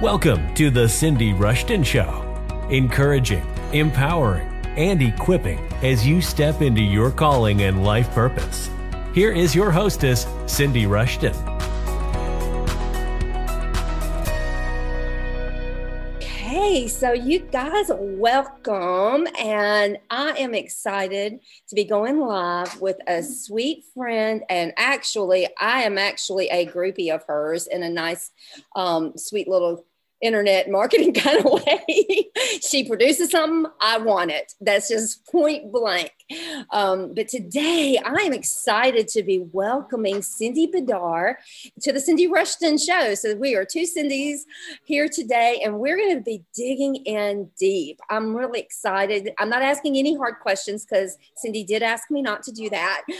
Welcome to The Cindy Rushton Show, encouraging, empowering, and equipping as you step into your calling and life purpose. Here is your hostess, Cindy Rushton. Hey, so you guys, welcome. And I am excited to be going live with a sweet friend. And actually, I am actually a groupie of hers in a nice, um, sweet little internet marketing kind of way. she produces something, I want it. That's just point blank. Um, but today I am excited to be welcoming Cindy Bidar to the Cindy Rushton Show. So we are two Cindy's here today, and we're going to be digging in deep. I'm really excited. I'm not asking any hard questions because Cindy did ask me not to do that.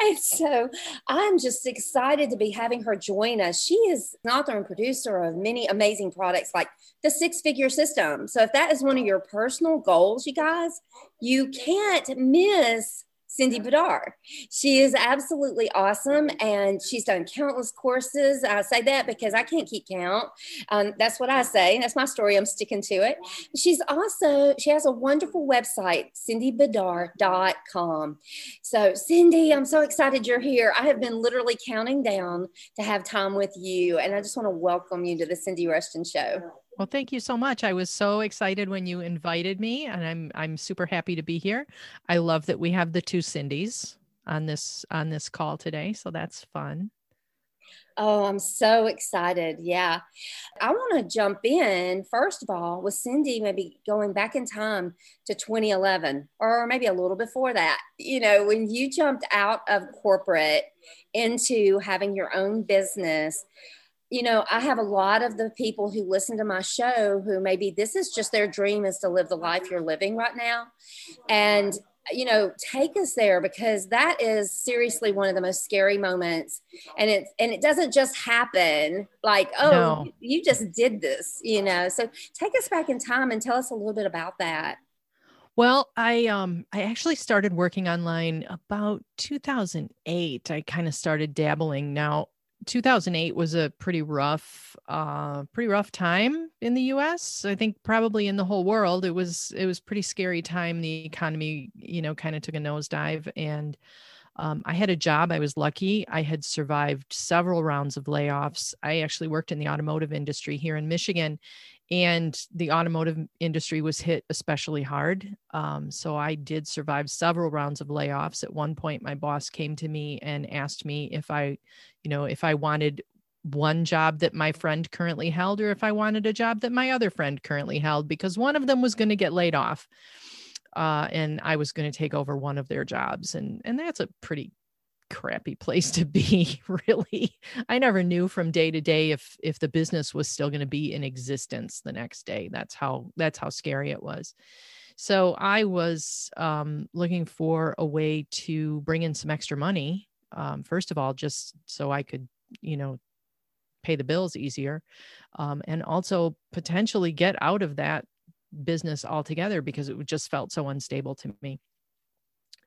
and so I'm just excited to be having her join us. She is an author and producer of many amazing products like the Six Figure System. So if that is one of your personal goals, you guys, you can't miss Cindy Bidar. She is absolutely awesome and she's done countless courses. I say that because I can't keep count. Um, that's what I say. That's my story. I'm sticking to it. She's also, she has a wonderful website, cindybidar.com. So, Cindy, I'm so excited you're here. I have been literally counting down to have time with you. And I just want to welcome you to the Cindy Rushton Show. Well, thank you so much. I was so excited when you invited me, and I'm I'm super happy to be here. I love that we have the two Cindy's on this on this call today, so that's fun. Oh, I'm so excited. Yeah. I want to jump in, first of all, with Cindy, maybe going back in time to 2011 or maybe a little before that. You know, when you jumped out of corporate into having your own business, you know, I have a lot of the people who listen to my show who maybe this is just their dream is to live the life you're living right now. And, you know, take us there because that is seriously one of the most scary moments. And it's, and it doesn't just happen like, oh, no. you just did this, you know. So take us back in time and tell us a little bit about that. Well, I um I actually started working online about 2008. I kind of started dabbling. Now, 2008 was a pretty rough uh pretty rough time in the US I think probably in the whole world it was it was pretty scary time the economy you know kind of took a nosedive and um, I had a job. I was lucky. I had survived several rounds of layoffs. I actually worked in the automotive industry here in Michigan, and the automotive industry was hit especially hard. Um, so I did survive several rounds of layoffs. At one point, my boss came to me and asked me if I, you know, if I wanted one job that my friend currently held or if I wanted a job that my other friend currently held because one of them was going to get laid off. Uh, and I was going to take over one of their jobs, and and that's a pretty crappy place to be really. I never knew from day to day if if the business was still going to be in existence the next day. That's how that's how scary it was. So i was um, looking for a way to bring in some extra money um, first of all just so i could you know pay the bills easier um, and also potentially get out of that business altogether because it just felt so unstable to me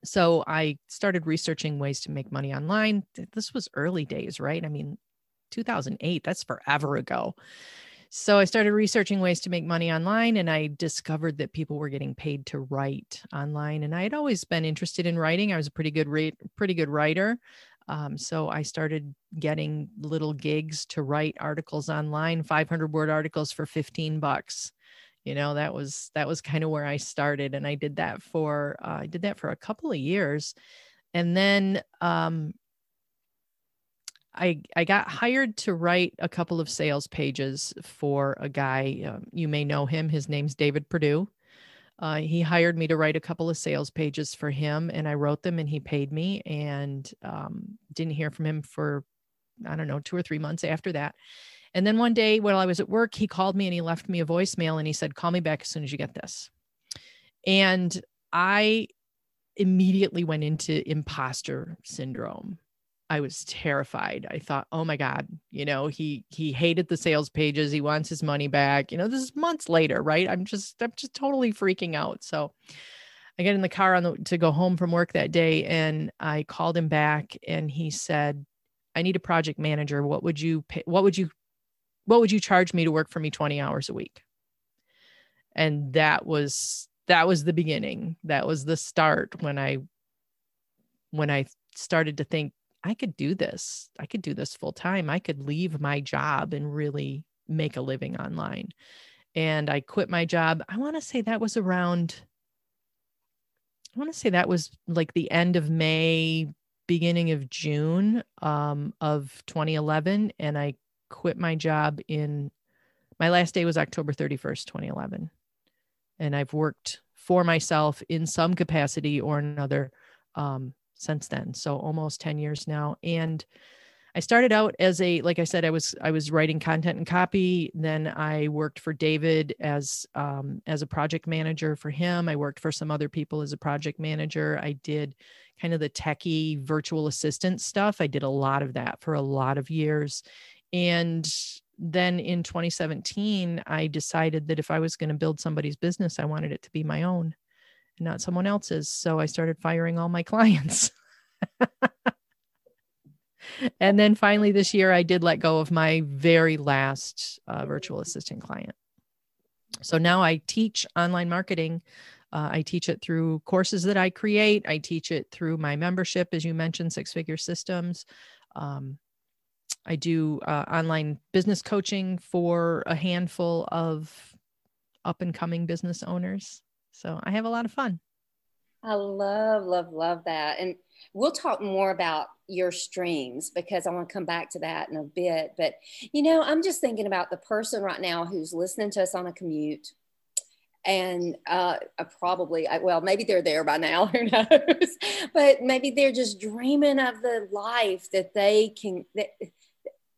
so I started researching ways to make money online. This was early days, right? I mean, 2008, that's forever ago. So I started researching ways to make money online and I discovered that people were getting paid to write online and I had always been interested in writing. I was a pretty good rate, pretty good writer. Um, so I started getting little gigs to write articles online, 500 word articles for 15 bucks you know that was that was kind of where i started and i did that for uh, i did that for a couple of years and then um, I, I got hired to write a couple of sales pages for a guy. Um, you may know him. His name's David Perdew. Uh, he hired me to write a couple of sales pages for him, and I wrote them, and he paid me. And um, didn't hear from him for I don't know two or three months after that. And then one day while I was at work, he called me and he left me a voicemail and he said, Call me back as soon as you get this. And I immediately went into imposter syndrome. I was terrified. I thought, "Oh my god, you know, he he hated the sales pages. He wants his money back." You know, this is months later, right? I'm just I'm just totally freaking out. So I get in the car on the to go home from work that day and I called him back and he said, "I need a project manager. What would you pay, what would you what would you charge me to work for me 20 hours a week? And that was that was the beginning. That was the start when i when i started to think i could do this. I could do this full time i could leave my job and really make a living online. And i quit my job. I want to say that was around i want to say that was like the end of may beginning of june um, of 2011 and i quit my job in my last day was october 31st 2011 and I've worked for myself in some capacity or another um, since then. So almost 10 years now. And I started out as a, like I said, I was I was writing content and copy. Then I worked for David as um, as a project manager for him. I worked for some other people as a project manager. I did kind of the techie virtual assistant stuff. I did a lot of that for a lot of years, and then in 2017, I decided that if I was going to build somebody's business, I wanted it to be my own and not someone else's. So I started firing all my clients. and then finally this year, I did let go of my very last uh, virtual assistant client. So now I teach online marketing. Uh, I teach it through courses that I create. I teach it through my membership, as you mentioned, Six Figure Systems. Um, I do uh, online business coaching for a handful of up and coming business owners. So I have a lot of fun. I love, love, love that. And we'll talk more about your streams because I want to come back to that in a bit. But, you know, I'm just thinking about the person right now who's listening to us on a commute. And uh, probably, well, maybe they're there by now, who knows? but maybe they're just dreaming of the life that they can, that,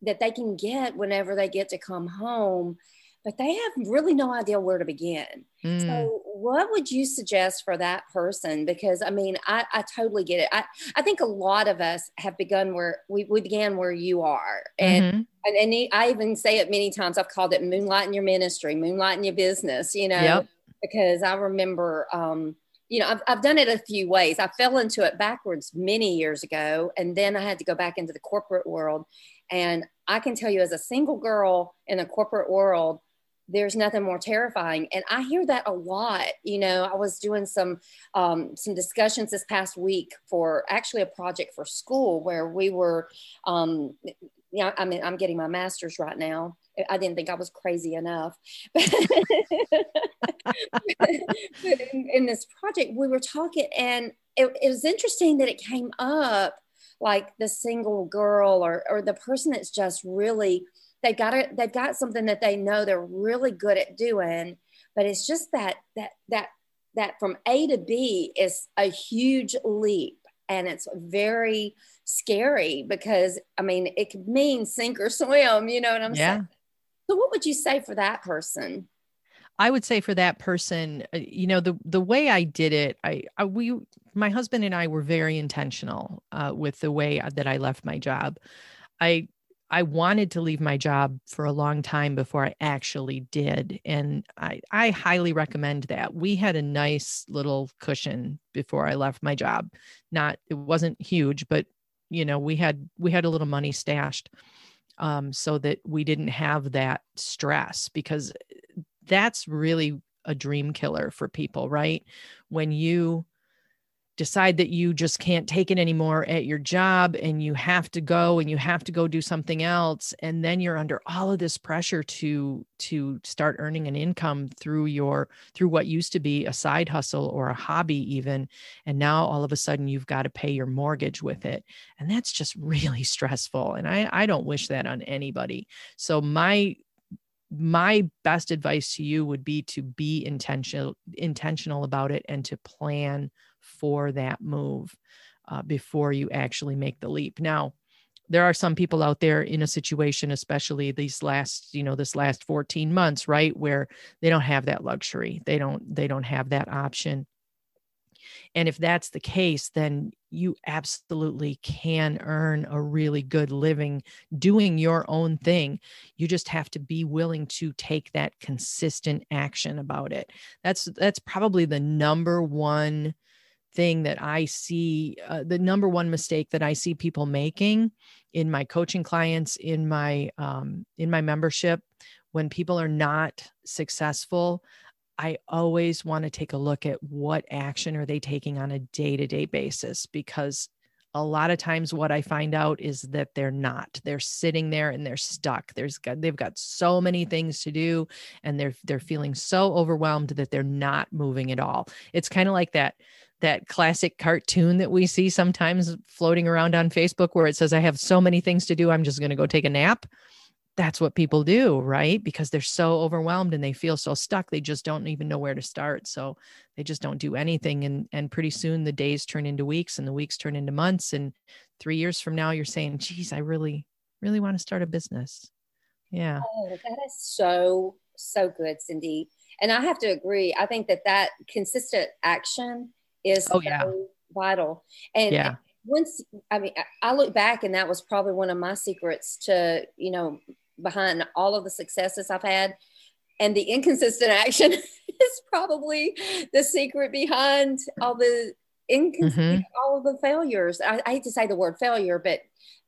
that they can get whenever they get to come home but they have really no idea where to begin. Mm. So, what would you suggest for that person? Because I mean, I, I totally get it. I, I think a lot of us have begun where we, we began where you are. And, mm-hmm. and, and I even say it many times. I've called it moonlighting your ministry, moonlighting your business, you know, yep. because I remember, um, you know, I've, I've done it a few ways. I fell into it backwards many years ago, and then I had to go back into the corporate world. And I can tell you, as a single girl in the corporate world, there's nothing more terrifying. And i hear that a lot. You know i was doing some um, some discussions this past week for actually a project for school where we were um, know, i mean i'm getting my master's right now. I didn't think i was crazy enough. But in, in, this project we were talking and it, it was interesting that it came up like the single girl or, or the person that's just really they got it they've got something that they know they're really good at doing but it's just that that that that from a to b is a huge leap and it's very scary because i mean it could mean sink or swim you know what i'm yeah. saying so what would you say for that person I would say for that person, uh, you know, the the way I did it, I, I we my husband and I were very intentional uh, with the way that I left my job. I I wanted to leave my job for a long time before I actually did. And I, I highly recommend that. We had a nice little cushion before I left my job. Not, it wasn't huge, but you know, we had, we had a little money stashed um, so that we didn't have that stress because that's really a dream killer for people, right? When you, decide that you just can't take it anymore at your job and you have to go and you have to go do something else and then you're under all of this pressure to to start earning an income through your through what used to be a side hustle or a hobby even and now all of a sudden you've got to pay your mortgage with it and that's just really stressful and i i don't wish that on anybody so my my best advice to you would be to be intentional intentional about it and to plan for that move uh, before you actually make the leap. Now, there are some people out there in a situation, especially these last, you know, this last 14 months, right, where they don't have that luxury. They don't, they don't have that option. And if that's the case, then you absolutely can earn a really good living doing your own thing. You just have to be willing to take that consistent action about it. That's that's probably the number one thing that I see, uh, the number one mistake that I see people making in my coaching clients, in my um, in my membership, when people are not successful, I always want to take a look at what action are they taking on a day to day basis because a lot of times what i find out is that they're not. They're sitting there and they're stuck. There's got they've got so many things to do and they're they're feeling so overwhelmed that they're not moving at all. It's kind of like that that classic cartoon that we see sometimes floating around on facebook where it says i have so many things to do i'm just going to go take a nap that's what people do, right? Because they're so overwhelmed and they feel so stuck, they just don't even know where to start. So they just don't do anything. And and pretty soon the days turn into weeks and the weeks turn into months. And three years from now, you're saying, geez, I really, really want to start a business. Yeah. Oh, that is so, so good, Cindy. And I have to agree. I think that that consistent action is oh, yeah. vital. And yeah. once, I mean, I look back and that was probably one of my secrets to, you know, behind all of the successes I've had. And the inconsistent action is probably the secret behind all the inconsistent, mm-hmm. all of the failures. I, I, hate to say the word failure, but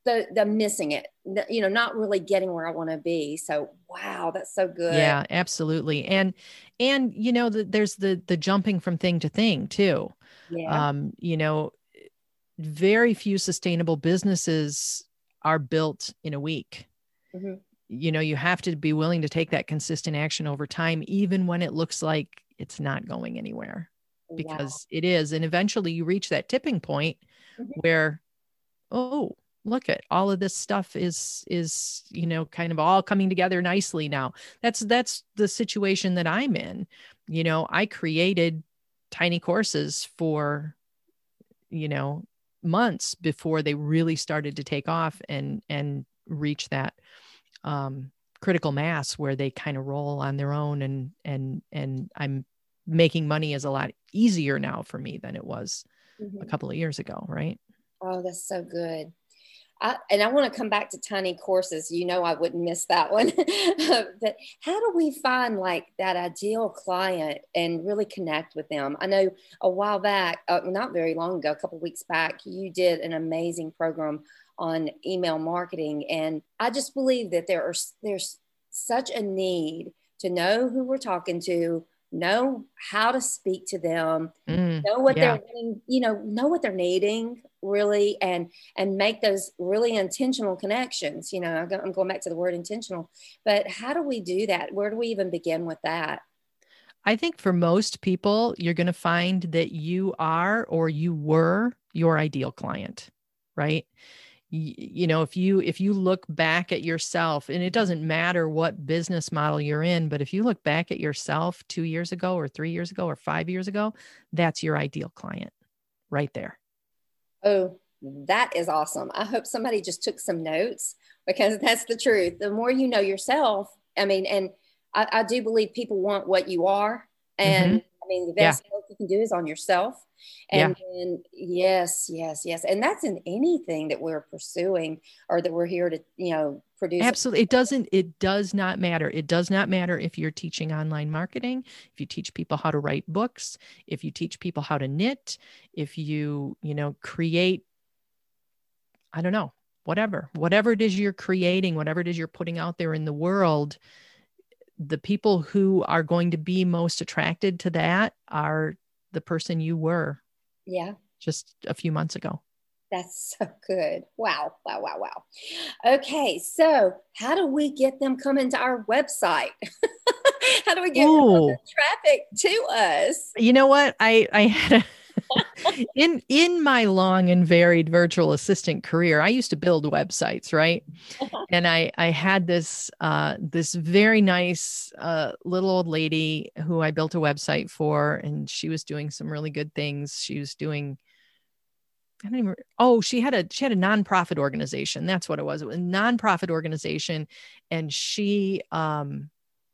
the the missing it, the, you know, not really getting where I want to be. So wow, that's so good. Yeah, absolutely. And and you know, the, there's the the jumping from thing to thing too. Yeah. Um, you know, very few sustainable businesses are built in a week. Mm-hmm you know you have to be willing to take that consistent action over time even when it looks like it's not going anywhere because it is and eventually you reach that tipping point mm-hmm. where oh look at all of this stuff is is you know kind of all coming together nicely now. That's that's the situation that i'm in. You know i created tiny courses for you know months before they really started to take off and and reach that um, critical mass where they kind of roll on their own and and and I'm making money is a lot easier now for me than it was mm-hmm. a couple of years ago, right? Oh, that's so good. I, and I want to come back to tiny courses. You know, I wouldn't miss that one. but how do we find like that ideal client and really connect with them? I know a while back, uh, not very long ago, a couple weeks back, you did an amazing program on email marketing. And I just believe that there are there's such a need to know who we're talking to, know how to speak to them, mm, know what yeah. they're wanting, you know, know what they're needing really, and and make those really intentional connections. You know, I'm going back to the word intentional, but how do we do that? Where do we even begin with that? I think for most people, you're going to find that you are or you were your ideal client, right? You know if you if you look back at yourself and it doesn't matter what business model you're in but if you look back at yourself 2 years ago or 3 years ago or 5 years ago that's your ideal client right there. Oh that is awesome. I hope somebody just took some notes because that's the truth. The more you know yourself i mean and i, I do believe people want what you are and mm-hmm. I mean, the best yeah. you can do is on yourself. And yeah. then, yes, yes, yes. And that's in anything that we're pursuing or that we're here to, you know, produce. Absolutely. It doesn't, it does not matter. It does not matter if you're teaching online marketing, if you teach people how to write books, if you teach people how to knit, if you, you know, create, I don't know, whatever, whatever it is you're creating, whatever it is you're putting out there in the world the people who are going to be most attracted to that are the person you were. Yeah. Just a few months ago. That's so good. Wow. Wow. Wow. Wow. Okay. So, how do we get them coming to our website? how do we get traffic to us? You know what? I, I had a, in in my long and varied virtual assistant career i used to build websites right and i i had this uh this very nice uh little old lady who i built a website for and she was doing some really good things she was doing I don't even, oh, she had a she had a nonprofit organization. That's what it was. It was a nonprofit organization, and she um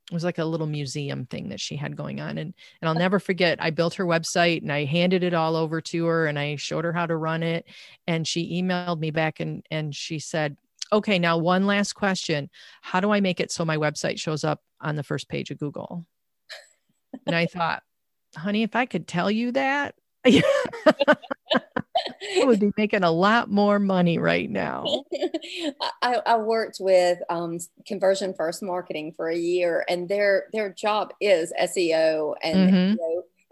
it was like a little museum thing that she had going on and and I'll oh. never forget I built her website and I handed it all over to her and I showed her how to run it and she emailed me back and and she said okay now one last question. How do I make it so my website shows up on the first page of Google? And I thought honey if I could tell you that I would be making a lot more money right now. I, I, worked with um, Conversion First Marketing for a year, and their their job is SEO, and mm-hmm.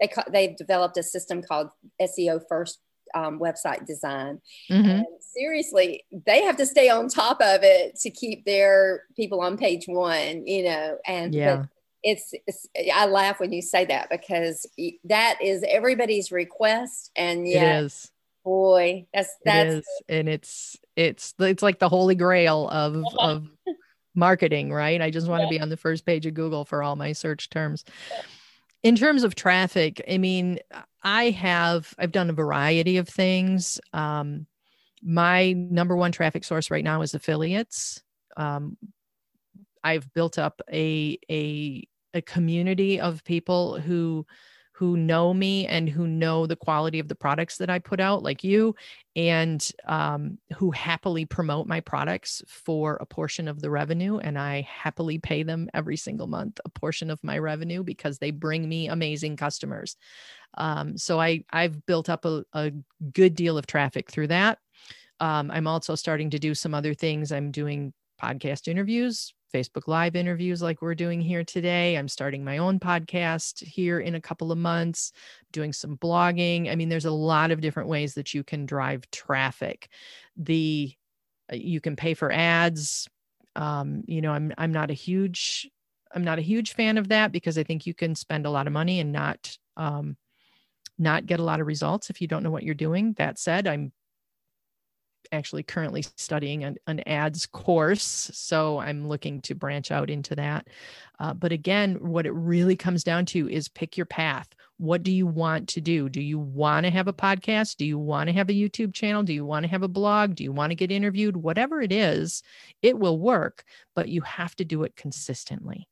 they they've developed a system called SEO First um, website design. Mm-hmm. seriously, they have to stay on top of it to keep their people on page one, you know. And yeah it's, it's, I laugh when you say that because that is everybody's request, and yeah, boy, that's that's it and it's it's it's like the holy grail of of marketing, right? I just want to be on the first page of Google for all my search terms. In terms of traffic, I mean, I have I've done a variety of things. Um, my number one traffic source right now is affiliates. Um, I've built up a a a community of people who who know me and who know the quality of the products that I put out, like you, and um, who happily promote my products for a portion of the revenue. And I happily pay them every single month a portion of my revenue because they bring me amazing customers. Um, so I I've built up a, a good deal of traffic through that. Um, I'm also starting to do some other things. I'm doing podcast interviews Facebook Live interviews like we're doing here today. I'm starting my own podcast here in a couple of months, doing some blogging. I mean, there's a lot of different ways that you can drive traffic. The uh, you can pay for ads. Um, you know, I'm I'm not a huge I'm not a huge fan of that because I think you can spend a lot of money and not um, not get a lot of results if you don't know what you're doing. That said, I'm actually currently studying an, an ads course. So I'm looking to branch out into that. Uh, but again, what it really comes down to is pick your path. What do you want to do? Do you want to have a podcast? Do you want to have a YouTube channel? Do you want to have a blog? Do you want to get interviewed? Whatever it is, it will work, but you have to do it consistently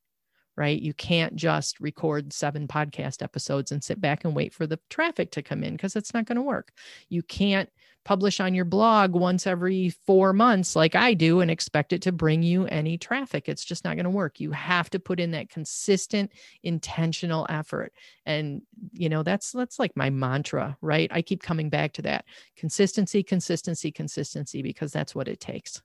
right? You can't just record seven podcast episodes and sit back and wait for the traffic to come in because it's not going to work. You can't publish on your blog once every four months like I do and expect it to bring you any traffic. It's just not going to work. You have to put in that consistent, intentional effort. And, you know, that's, that's like my mantra, right? I keep coming back to that consistency, consistency, consistency, because that's what it takes.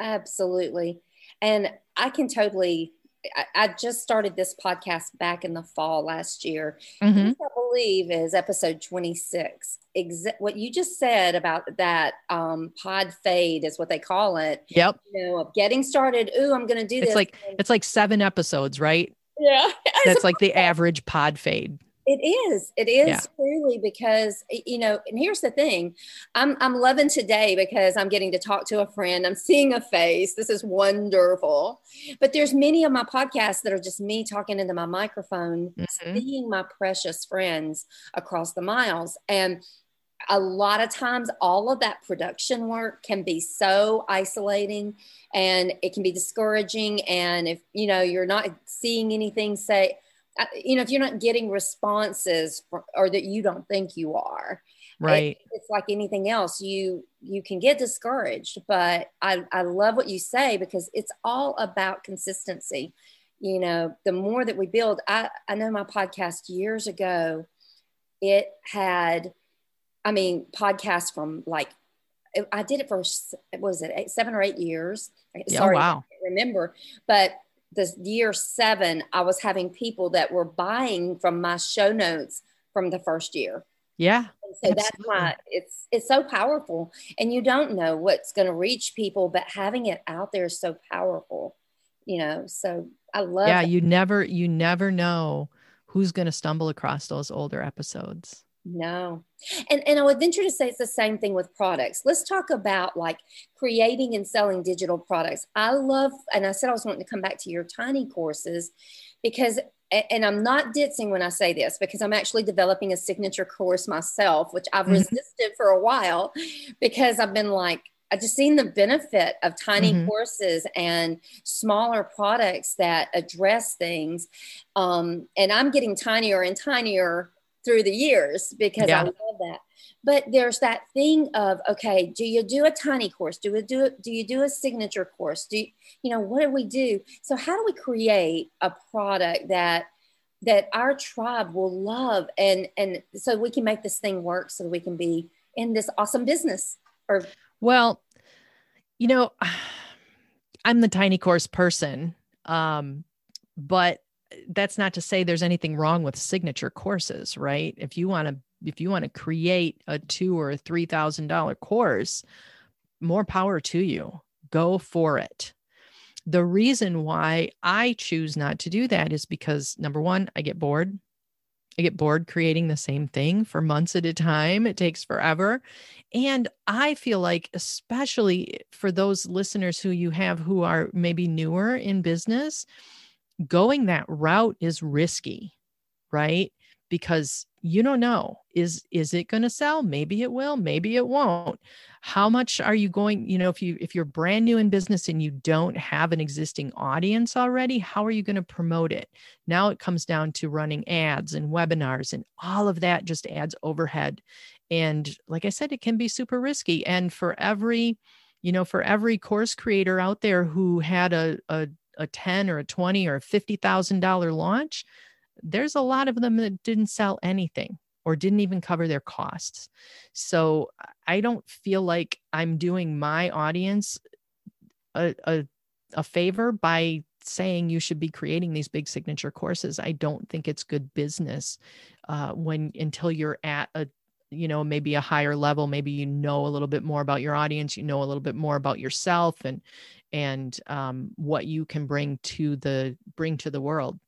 Absolutely. And I can totally I, I, just started this podcast back in the fall last year. Mm-hmm. I believe is episode 26. Exa- what you just said about that um, pod fade is what they call it. Yep. You know, of getting started. Ooh, I'm going to do it's this. It's like, it's like seven episodes, right? Yeah. That's like the average pod fade. It is. It is yeah. truly because you know, and here's the thing. I'm I'm loving today because I'm getting to talk to a friend. I'm seeing a face. This is wonderful. But there's many of my podcasts that are just me talking into my microphone, mm-hmm. seeing my precious friends across the miles. And a lot of times all of that production work can be so isolating and it can be discouraging and if you know you're not seeing anything say you know if you're not getting responses for, or that you don't think you are right. it, it's like anything else you you can get discouraged but I, I love what you say because it's all about consistency. You know the more that we build i i know my podcast years ago it had i mean podcasts from like i did it for was it eight, seven or eight years? Yeah, oh, sorry wow. i can't remember but the year seven, I was having people that were buying from my show notes from the first year. Yeah. And so absolutely. that's why it's it's so powerful. And you don't know what's going to reach people, but having it out there is so powerful. You know, so I love Yeah, that. you never you never know who's going to stumble across those older episodes. No. And, and I would venture to say it's the same thing with products. Let's talk about like creating and selling digital products. I love, and I said I was wanting to come back to your tiny courses because, and I'm not ditzing when I say this because I'm actually developing a signature course myself, which I've mm-hmm. resisted for a while because I've been like, I just seen the benefit of tiny mm-hmm. courses and smaller products that address things. Um, and I'm getting tinier and tinier through the years because yeah. I love that. But there's that thing of okay, do you do a tiny course? Do we do it? Do you do a signature course? Do you, you know what do we do? So how do we create a product that that our tribe will love and and so we can make this thing work so we can be in this awesome business or well you know i'm the tiny course person um but that's not to say there's anything wrong with signature courses right if you want to if you want to create a two or three thousand dollar course more power to you go for it the reason why I choose not to do that is because number one, I get bored. I get bored creating the same thing for months at a time. It takes forever. And I feel like, especially for those listeners who you have who are maybe newer in business, going that route is risky, right? Because you don't know is is it going to sell? Maybe it will maybe it won't. How much are you going you know if you if you're brand new in business and you don't have an existing audience already how are you going to promote it? Now it comes down to running ads and webinars and all of that just adds overhead. And like i said it can be super risky. And for every you know for every course creator out there who had a a, a 10 or a 20 or a $50,000 launch there's a lot of them that didn't sell anything or didn't even cover their costs. So I don't feel like I'm doing my audience a, a, a favor by saying you should be creating these big signature courses. I don't think it's good business uh, when until you're at a you know maybe a higher level maybe you know a little bit more about your audience you know a little bit more about yourself and and um, what you can bring to the bring to the world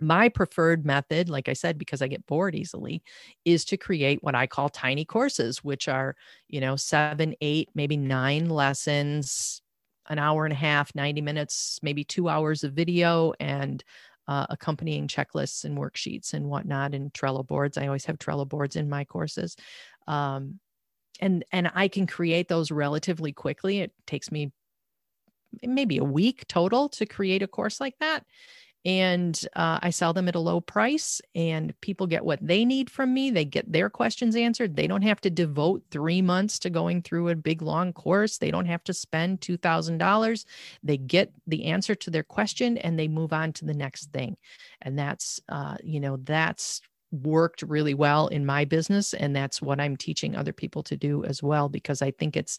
my preferred method, like I said, because I get bored easily, is to create what I call tiny courses, which are, you know, seven, eight, maybe nine lessons, an hour and a half, 90 minutes, maybe two hours of video and uh, accompanying checklists and worksheets and whatnot and Trello boards. I always have Trello boards in my courses. Um, and and I can create those relatively quickly. It takes me maybe a week total to create a course like that and uh, I sell them at a low price, and people get what they need from me. They get their questions answered. They don't have to devote three months to going through a big long course. They don't have to spend two thousand dollars. They get the answer to their question, and they move on to the next thing. And that's, uh, you know, that's worked really well in my business and that's what i'm teaching other people to do as well because i think it's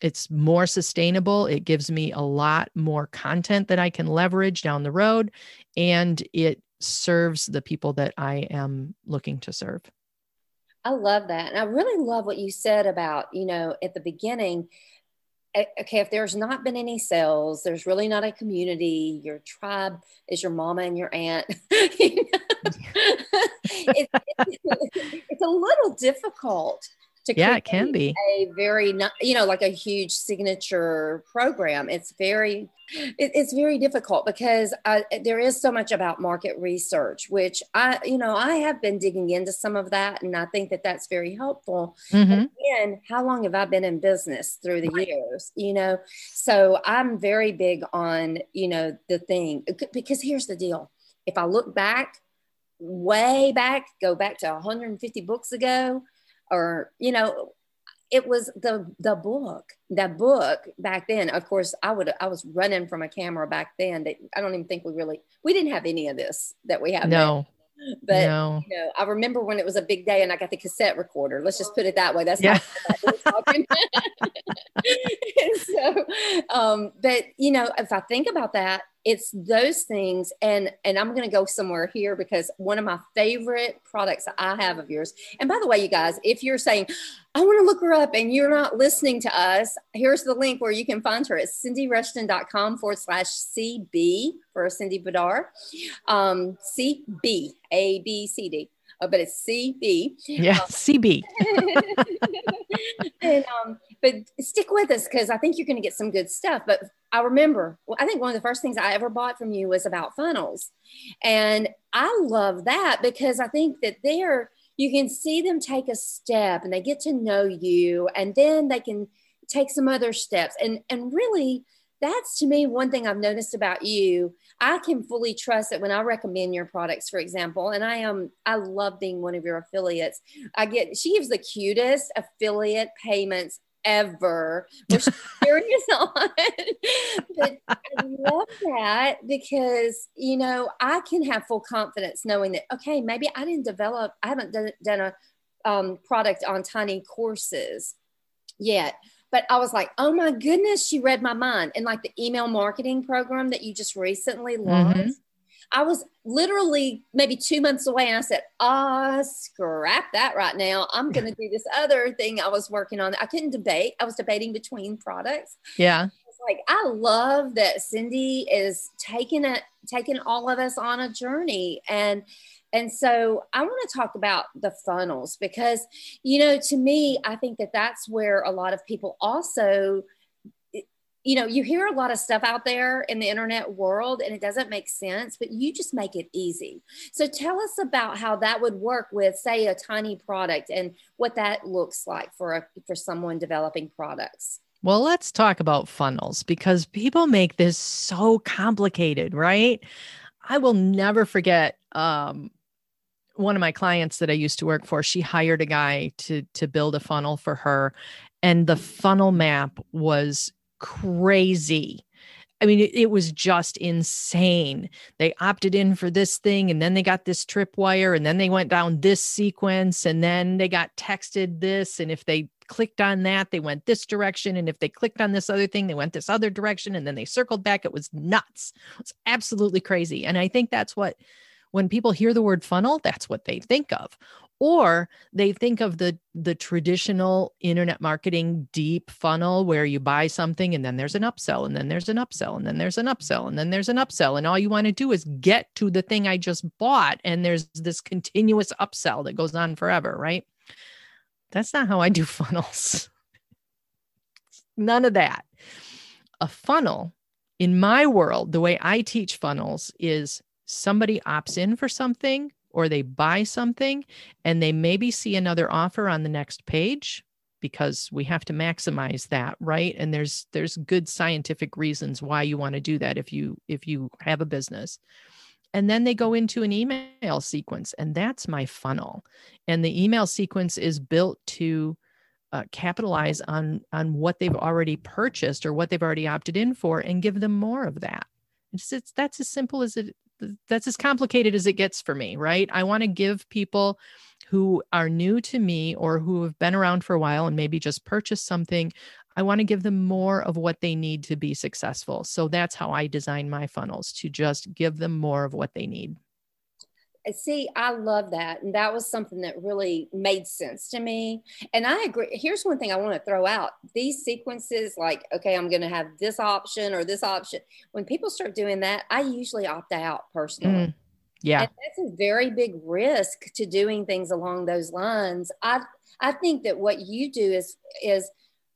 it's more sustainable it gives me a lot more content that i can leverage down the road and it serves the people that i am looking to serve i love that and i really love what you said about you know at the beginning okay, if there's not been any sales, there's really not a community, your tribe is your mama and your aunt. it's, it's, a little difficult to yeah it can be. a very you know like a huge signature program. It's very it, it's very difficult because I, there is so much about market research which i you know i have been digging into some of that and i think that that's very helpful. Mm-hmm. again how long have i been in business through the right. years you know? So i'm very big on you know the thing because here's the deal. If i look back way back go back to 150 books ago or you know it was the the book that book back then of course i would i was running from a camera back then that i don't even think we really we didn't have any of this that we have no now. but no. you know i remember when it was a big day and i got the cassette recorder let's just put it that way that's yeah. talking so um but you know if i think about that it's those things and and i'm going to go somewhere here because one of my favorite products i have of yours and by the way you guys if you're saying i want to look her up and you're not listening to us here's the link where you can find her at cindyrushton.com forward slash cb for cindy bidar um, cb a b c d uh, but it's CB. Yeah, um, CB. and, um, but stick with us because I think you're going to get some good stuff. But I remember, well, I think one of the first things I ever bought from you was about funnels. And I love that because I think that they're, you can see them take a step and they get to know you and then they can take some other steps. And, and really, that's to me one thing I've noticed about you. I can fully trust that when I recommend your products, for example, and I am I love being one of your affiliates. I get she gives the cutest affiliate payments ever, which serious on. but I love that because you know I can have full confidence knowing that okay, maybe I didn't develop, I haven't done, done a um, product on tiny courses yet, but I was like, oh my goodness, she read my mind. And like the email marketing program that you just recently launched, mm-hmm. I was literally maybe two months away and I said, ah, oh, scrap that right now. I'm going to do this other thing I was working on. I couldn't debate. I was debating between products. Yeah. Like I love that Cindy is taking it, taking all of us on a journey. And and so I want to talk about the funnels because, you know, to me, I think that that's where a lot of people also you know, you hear a lot of stuff out there in the internet world and it doesn't make sense, but you just make it easy. So tell us about how that would work with, say, a tiny product and what that looks like for a, for someone developing products. Well, let's talk about funnels because people make this so complicated, right? I will never forget um, one of my clients that I used to work for. She hired a guy to to build a funnel for her, and the funnel map was crazy. I mean, it, was just insane. They opted in for this thing, and then they got this tripwire, and then they went down this sequence, and then they got texted this. And if they clicked on that, they went this direction. And if they clicked on this other thing, they went this other direction. And then they circled back. It was nuts. It was absolutely crazy. And I think that's what, when people hear the word funnel, that's what they think of or they think of the the traditional internet marketing deep funnel where you buy something and then there's an upsell and then there's an upsell and then there's an upsell and then there's an upsell and all you want to do is get to the thing I just bought and there's this continuous upsell that goes on forever, right? That's not how I do funnels. None of that. A funnel in my world, the way I teach funnels is somebody opts in for something or they buy something and they maybe see another offer on the next page because we have to maximize that right? And there's there's good scientific reasons why you want to do that if you if you have a business. And then they go into an email sequence and that's my funnel. And the email sequence is built to uh, capitalize on on what they've already purchased or what they've already opted in for and give them more of that. It's, it's that's as simple as it that's as complicated as it gets for me, right? I want to give people who are new to me or who have been around for a while and maybe just purchased something, I want to give them more of what they need to be successful. So that's how I design my funnels to just give them more of what they need see i love that and that was something that really made sense to me and i agree here's one thing i want to throw out these sequences like okay i'm going to have this option or this option when people start doing that i usually opt out personally. Mm, yeah. And that's a very big risk to doing things along those lines. I i think that what you do is is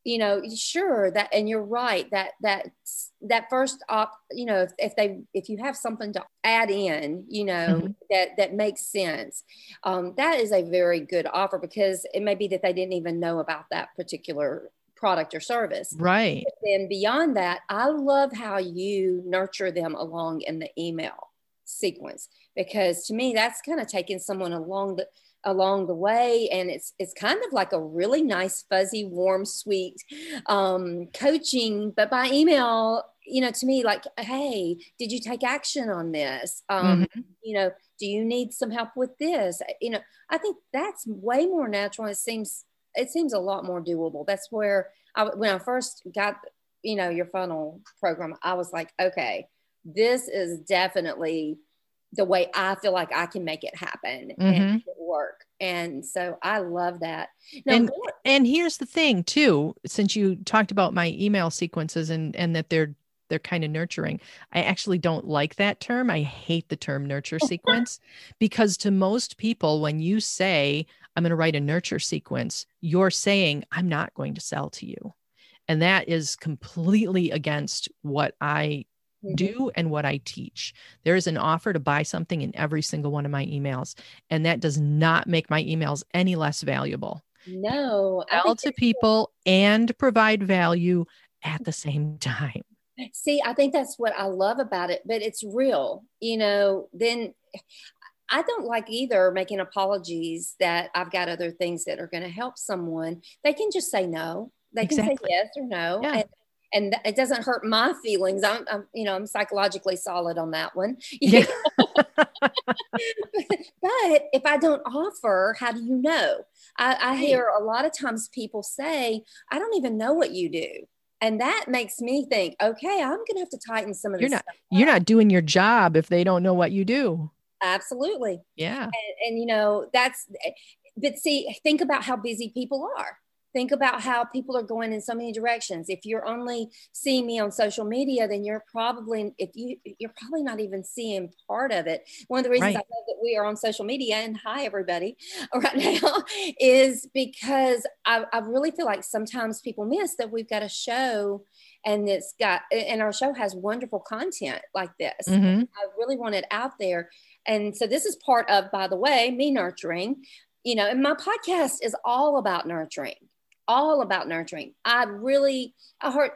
you know sure that and you're right that that that first op you know if, if they if you have something to add in you know mm-hmm. that that makes sense. Um, that is a very good offer because it may be that they didn't even know about that particular product or service. Right. And beyond that i love how you nurture them along in the email sequence because to me that's kind of taking someone along the along the way and it's it's kind of like a really nice fuzzy warm sweet um, coaching. But by email you know to me like hey did you take action on this? Um, mm-hmm. you know do you need some help with this? You know i think that's way more natural it seems it seems a lot more doable. That's where i when i first got you know your funnel program i was like okay this is definitely the way I feel like I can make it happen mm-hmm. and it work. And so I love that. Now, and, and here's the thing too, since you talked about my email sequences and and that they're they're kind of nurturing. I actually don't like that term. I hate the term nurture sequence because to most people when you say I'm going to write a nurture sequence, you're saying I'm not going to sell to you. And that is completely against what I. Mm-hmm. do and what I teach. There is an offer to buy something in every single one of my emails, and that does not make my emails any less valuable. No, sell to people and provide value at the same time. See, I think that's what I love about it, but it's real. You know, then I don't like either making apologies that I've got other things that are going to help someone. They can just say no. They can say yes or no. Yeah. And and it doesn't hurt my feelings. I'm, I'm, you know, I'm psychologically solid on that one. Yeah. but, if I don't offer, how do you know? I, I hear a lot of times people say, I don't even know what you do. And that makes me think, okay, I'm going to have to tighten some of you're this. not you're not doing your job if they don't know what you do. Absolutely. Yeah. And, and you know, that's, eh, but see, think about how busy people are think about how people are going in so many directions. If you're only seeing me on social media then you're probably if you you're probably not even seeing part of it. One of the reasons right. i love that we are on social media and hi everybody right now is because I, I really feel like sometimes people miss that we've got a show and it's got and our show has wonderful content like this. Mm-hmm. i really want it out there. And so this is part of by the way me nurturing. You know and my podcast is all about nurturing all about nurturing. I really, I heard,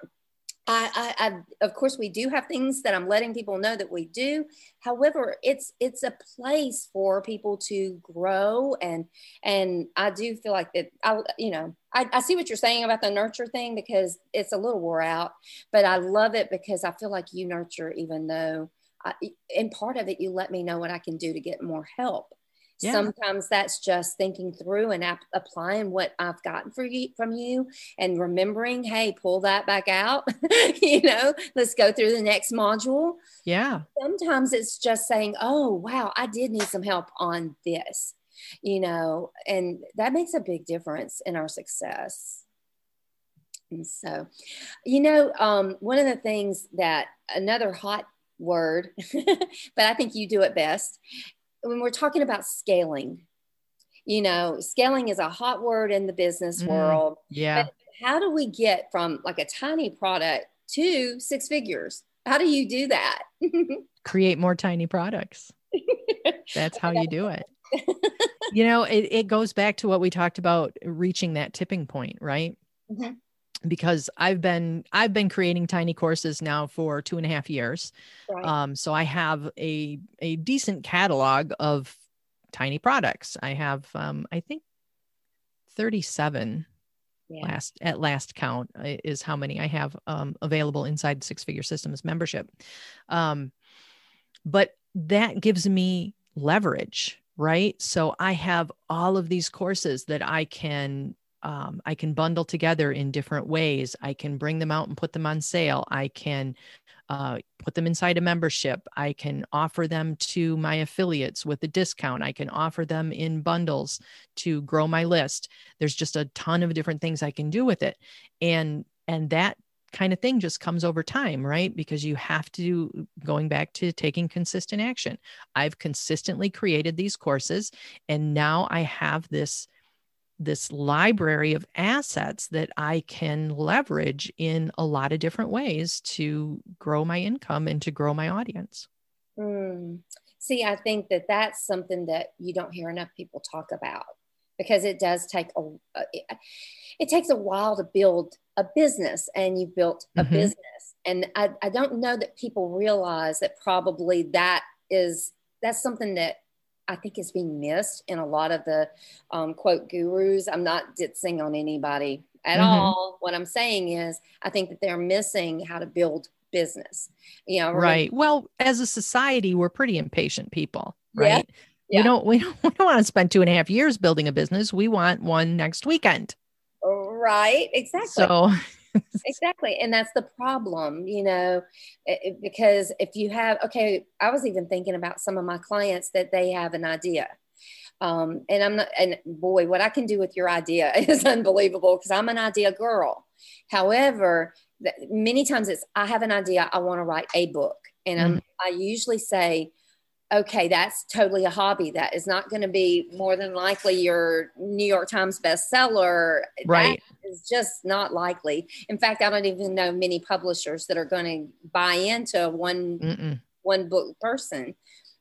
I, I, I, of course, we do have things that I'm letting people know that we do. However, it's it's a place for people to grow, and and I do feel like that. I, you know, I, I see what you're saying about the nurture thing because it's a little wore out, but I love it because I feel like you nurture, even though, I, in part of it, you let me know what I can do to get more help yeah. Sometimes that's just thinking through and ap- applying what I've gotten for you from you and remembering, hey, pull that back out. you know, let's go through the next module. Yeah. Sometimes it's just saying, oh, wow, I did need some help on this, you know, and that makes a big difference in our success. And so, you know, um, one of the things that another hot word, but I think you do it best, when we're talking about scaling, you know, scaling is a hot word in the business mm, world. Yeah. But how do we get from like a tiny product to six figures? How do you do that? Create more tiny products. That's how you do it. you know, it, it goes back to what we talked about reaching that tipping point, right? Mm-hmm because I've been I've been creating tiny courses now for two and a half years. Right. Um, so I have a a decent catalog of tiny products. I have um, I think 37 yeah. last at last count uh, is how many I have um, available inside Six Figure Systems membership. Um, but that gives me leverage, right? So I have all of these courses that I can um, I can bundle together in different ways. I can bring them out and put them on sale. I can uh, put them inside a membership. I can offer them to my affiliates with a discount. I can offer them in bundles to grow my list. There's just a ton of different things I can do with it. And and that kind of thing just comes over time, right? Because you have to going back to taking consistent action. I've consistently created these courses and now I have this this library of assets that I can leverage in a lot of different ways to grow my income and to grow my audience. Mm. See, I think that that's something that you don't hear enough people talk about because it does take a, it, it takes a while to build a business and you built a mm-hmm. business and I, I don't know that people realize that probably that is that's something that I think is being missed in a lot of the um, quote gurus. I'm not ditzing on anybody at mm-hmm. all. What I'm saying is, I think that they're missing how to build business. You know, right. Well, as a society, we're pretty impatient people, right? Yeah. Yeah. We don't we don't we don't want to spend two and a half years building a business. We want one next weekend. Right. Exactly. So exactly and that's the problem you know it, because if you have okay i was even thinking about some of my clients that they have an idea um, and i'm not and boy what i can do with your idea is unbelievable because i'm an idea girl however many times it's i have an idea i want to write a book and mm-hmm. i usually say okay, that's totally a hobby. That is not going to be more than likely your New York Times bestseller. Right. That is just not likely. In fact, I don't even know many publishers that are going to buy into one Mm-mm. one book person.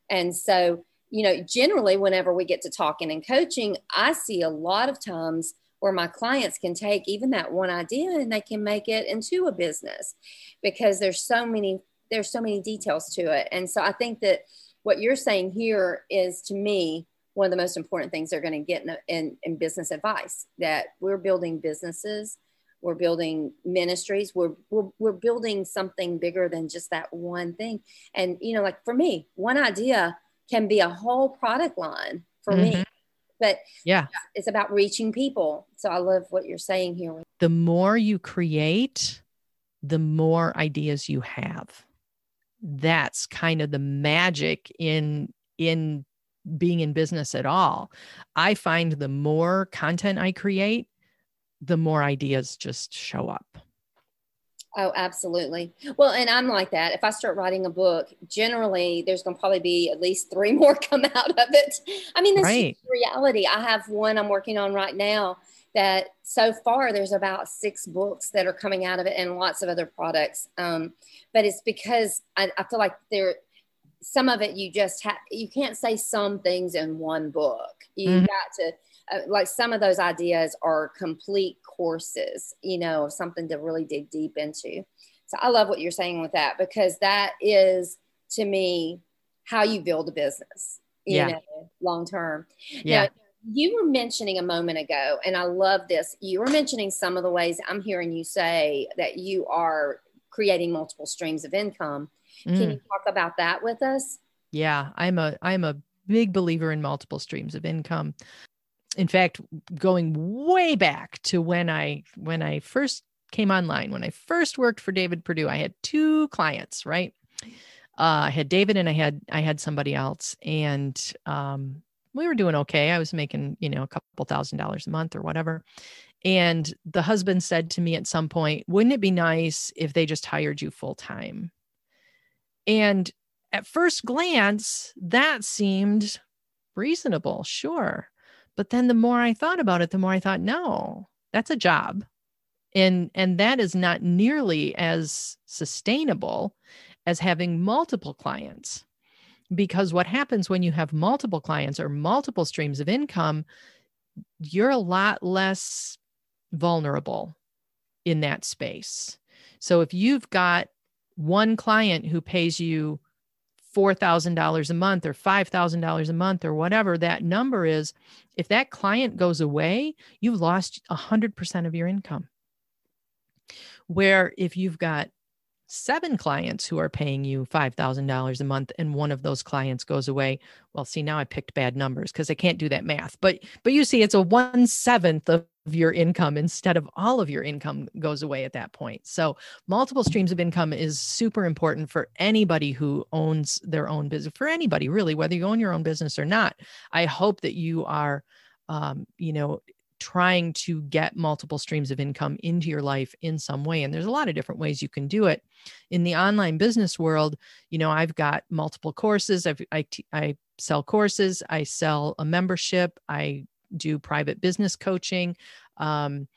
And so, you know, generally, whenever we get to talking and coaching, I see a lot of times where my clients can take even that one idea and they can make it into a business because there's so many there's so many details to it. And so I think that what you're saying here is to me one of the most important things they're going to get in, in, in, business advice that we're building businesses we're building ministries we're, we're we're building something bigger than just that one thing. And you know like for me one idea can be a whole product line for mm-hmm. me but yeah. it's about reaching people. So i love what you're saying here. The more you create the more ideas you have that's kind of the magic in in being in business at all i find the more content i create the more ideas just show up Oh, absolutely. Well, and I'm like that. If I start writing a book, generally there's going to probably be at least three more come out of it. I mean, this right. is reality. I have one I'm working on right now that so far there's about six books that are coming out of it and lots of other products. Um, but it's because I, I feel like there, some of it you just have, you can't say some things in one book. You mm-hmm. got to, uh, like some of those ideas are complete courses, you know, of something to really dig deep into. So I love what you're saying with that because that is to me how you build a business, you yeah. know, long term. Yeah. Now, you were mentioning a moment ago, and I love this. You were mentioning some of the ways I'm hearing you say that you are creating multiple streams of income. Mm. Can you talk about that with us? Yeah, I'm a I'm a big believer in multiple streams of income in fact, going way back to when I when I first came online, when I first worked for David Perdew, I had two clients, right? Uh, I had David and I had I had somebody else, and um, we were doing okay. I was making you know a couple thousand dollars a month or whatever. And the husband said to me at some point, "Wouldn't it be nice if they just hired you full time?" And at first glance, that seemed reasonable. Sure. But then the more I thought about it, the more I thought, no, that's a job. And and that is not nearly as sustainable as having multiple clients. Because what happens when you have multiple clients or multiple streams of income, you're a lot less vulnerable in that space. So if you've got one client who pays you $4,000 a month or $5,000 a month or whatever that number is, if that client goes away, you've lost 100% of your income. Where if you've got seven clients who are paying you $5,000 a month and one of those clients goes away. Well, see, now I picked bad numbers because I can't do that math. But but you see, it's a one seventh of your income instead of all of your income goes away at that point. So multiple streams of income is super important for anybody who owns their own business, for anybody really, whether you own your own business or not. I hope that you are um, you know, trying to get multiple streams of income into your life in some way and there's a lot of different ways you can do it. In the online business world you know i've got multiple courses I've, I, I sell courses i sell a membership i do private business coaching um,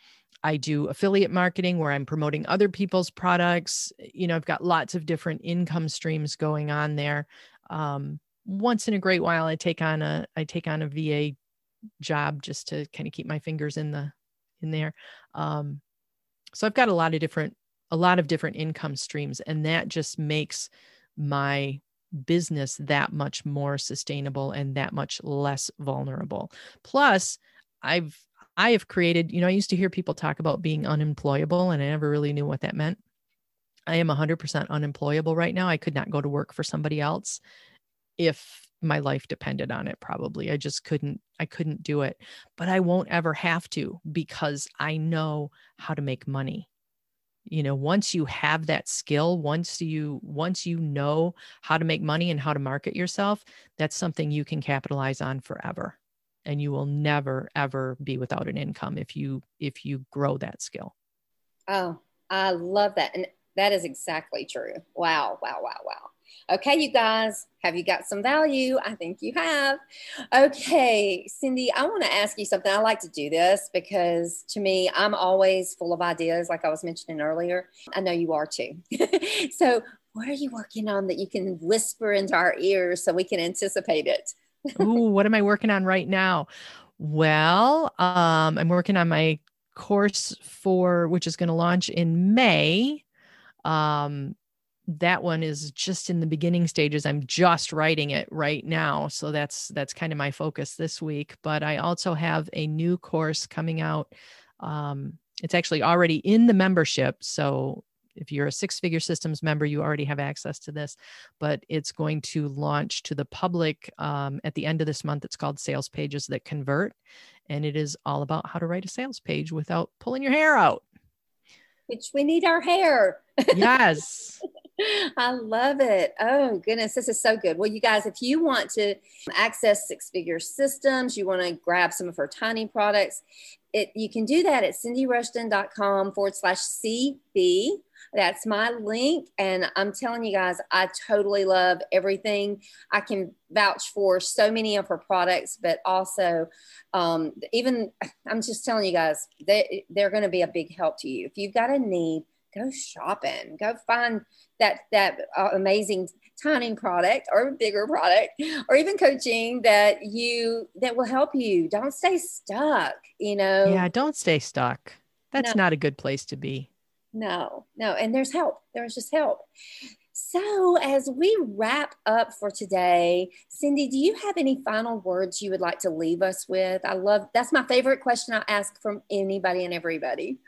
i do affiliate marketing where i'm promoting other people's products you know i've got lots of different income streams going on there. Um, once in a great while i take on a i take on a va job just to kind of keep my fingers in the in there. Um, so i've got a lot of different a lot of different income streams and that just makes my business that much more sustainable and that much less vulnerable. Plus i've i have created you know i used to hear people talk about being unemployable and i never really knew what that meant. I am 100% unemployable right now. I could not go to work for somebody else if my life depended on it probably. I just couldn't i couldn't do it but i won't ever have to because i know how to make money. You know once you have that skill once you once you know how to make money and how to market yourself that's something you can capitalize on forever. And you will never ever be without an income if you if you grow that skill. Oh i love that. And that is exactly true. Wow wow wow wow Okay, you guys, have you got some value? I think you have. Okay, Cindy, I want to ask you something. I like to do this because to me, I'm always full of ideas, like I was mentioning earlier. I know you are too. so, what are you working on that you can whisper into our ears so we can anticipate it? Ooh, what am I working on right now? Well, um, I'm working on my course for which is going to launch in May. Um, that one is just in the beginning stages i'm just writing it right now so that's that's kind of my focus this week but i also have a new course coming out um, it's actually already in the membership. So if you're a six figure systems member, you already have access to this, but it's going to launch to the public um, at the end of this month. It's called Sales Pages That Convert. And it is all about how to write a sales page without pulling your hair out. Which we need our hair. Yes. I love it. Oh, goodness. This is so good. Well, you guys, if you want to access six figure systems, you want to grab some of her tiny products, it, you can do that at cindyrushton.com forward slash CB. That's my link. And I'm telling you guys, I totally love everything. I can vouch for so many of her products, but also um, even I'm just telling you guys, they, they're going to be a big help to you. If you've got a need, go shopping, go find that, that uh, amazing tiny product or bigger product or even coaching that you that will help you. Don't stay stuck you know? Yeah don't stay stuck. That's no. not a good place to be. No no and there's help. There's just help. So as we wrap up for today cindy do you have any final words you would like to leave us with? I love that's my favorite question i ask from anybody and everybody.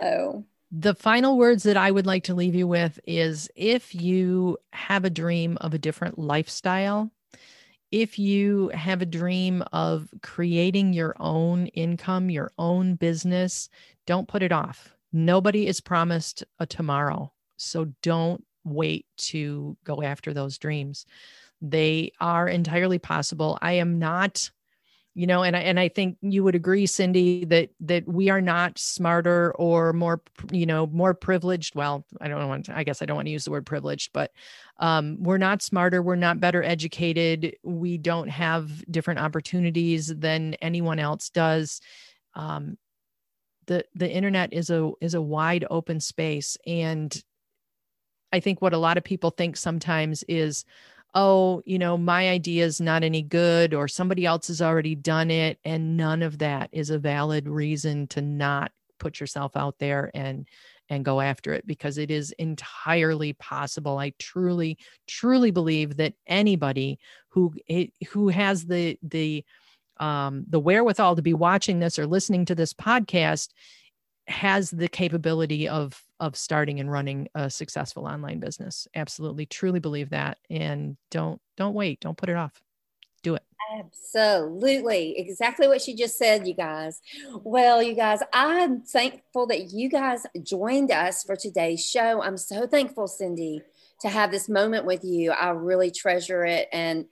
So the final words that I would like to leave you with is if you have a dream of a different lifestyle, if you have a dream of creating your own income, your own business, don't put it off. Nobody is promised a tomorrow. So don't wait to go after those dreams. They are entirely possible. I am not you know and I, and I think you would agree cindy that that we are not smarter or more you know more privileged well i don't want to, i guess i don't want to use the word privileged but um, we're not smarter we're not better educated we don't have different opportunities than anyone else does. Um, the the internet is a is a wide open space and i think what a lot of people think sometimes is oh, you know, my idea is not any good or somebody else has already done it. And none of that is a valid reason to not put yourself out there and and go after it because it is entirely possible i truly truly believe that anybody who who has the the um the wherewithal to be watching this or listening to this podcast has the capability of of starting and running a successful online business. Absolutely truly believe that and don't don't wait don't put it off. Do it. Absolutely exactly what she just said you guys. Well you guys i'm thankful that you guys joined us for today's show. I'm so thankful cindy to have this moment with you. I really treasure it and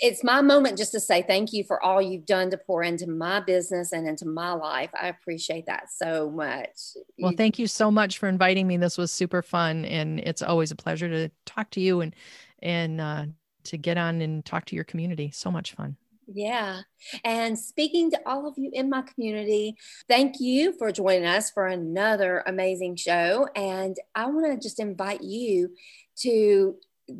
it's my moment just to say thank you for all you've done to pour into my business and into my life. I appreciate that so much. Well, thank you so much for inviting me. This was super fun and it's always a pleasure to talk to you and and uh, to get on and talk to your community. So much fun. Yeah. And speaking to all of you in my community, thank you for joining us for another amazing show. And I want to just invite you to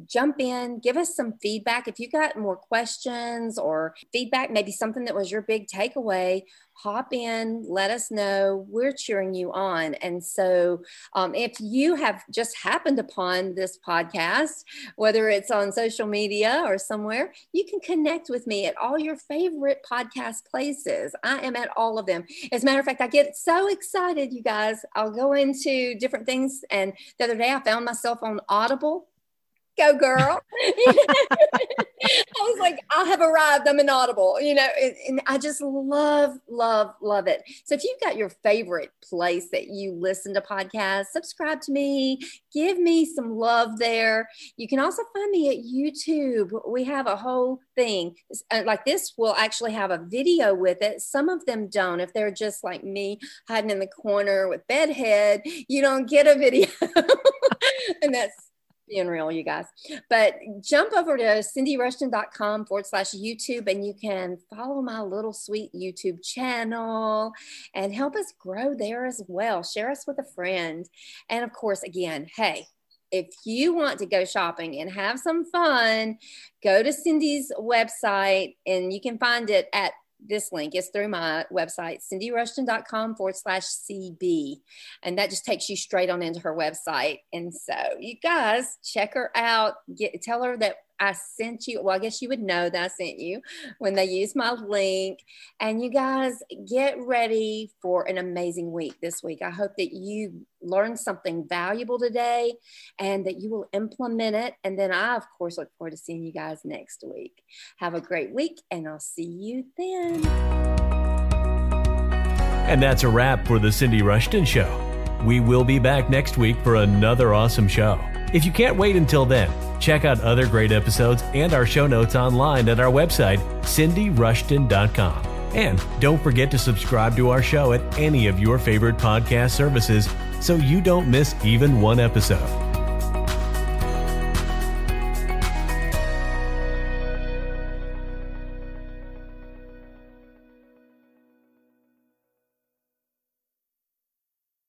jump in, give us some feedback. If you got more questions or feedback, maybe something that was your big takeaway, hop in, let us know. We're cheering you on. And so, um, if you have just happened upon this podcast, whether it's on social media or somewhere, you can connect with me at all your favorite podcast places. I am at all of them. As a matter of fact, I get so excited, you guys. I'll go into different things. And the other day, I found myself on Audible go girl. I was like i have arrived. I'm inaudible you know and, and, i just love love love it. So if you've got your favorite place that you listen to podcasts subscribe to me. Give me some love there. You can also find me at youtube. We have a whole thing. Uh, like this will actually have a video with it. Some of them don't. If they're just like me hiding in the corner with bedhead you don't get a video. And that's being real, you guys. But jump over to cindyrushton.com forward slash YouTube and you can follow my little sweet YouTube channel and help us grow there as well. Share us with a friend. And of course, again, hey, if you want to go shopping and have some fun, go to Cindy's website and you can find it at this link is through my website, cindyrushton.com forward slash CB. And that just takes you straight on into her website. And so you guys check her out, get tell her that I sent you, well, I guess you would know that I sent you when they use my link. And you guys get ready for an amazing week this week. I hope that you learned something valuable today and that you will implement it. And then I, of course, look forward to seeing you guys next week. Have a great week, and I'll see you then. And that's a wrap for The Cindy Rushton Show. We will be back next week for another awesome show. If you can't wait until then, check out other great episodes and our show notes online at our website, cindyrushton.com. And don't forget to subscribe to our show at any of your favorite podcast services so you don't miss even one episode.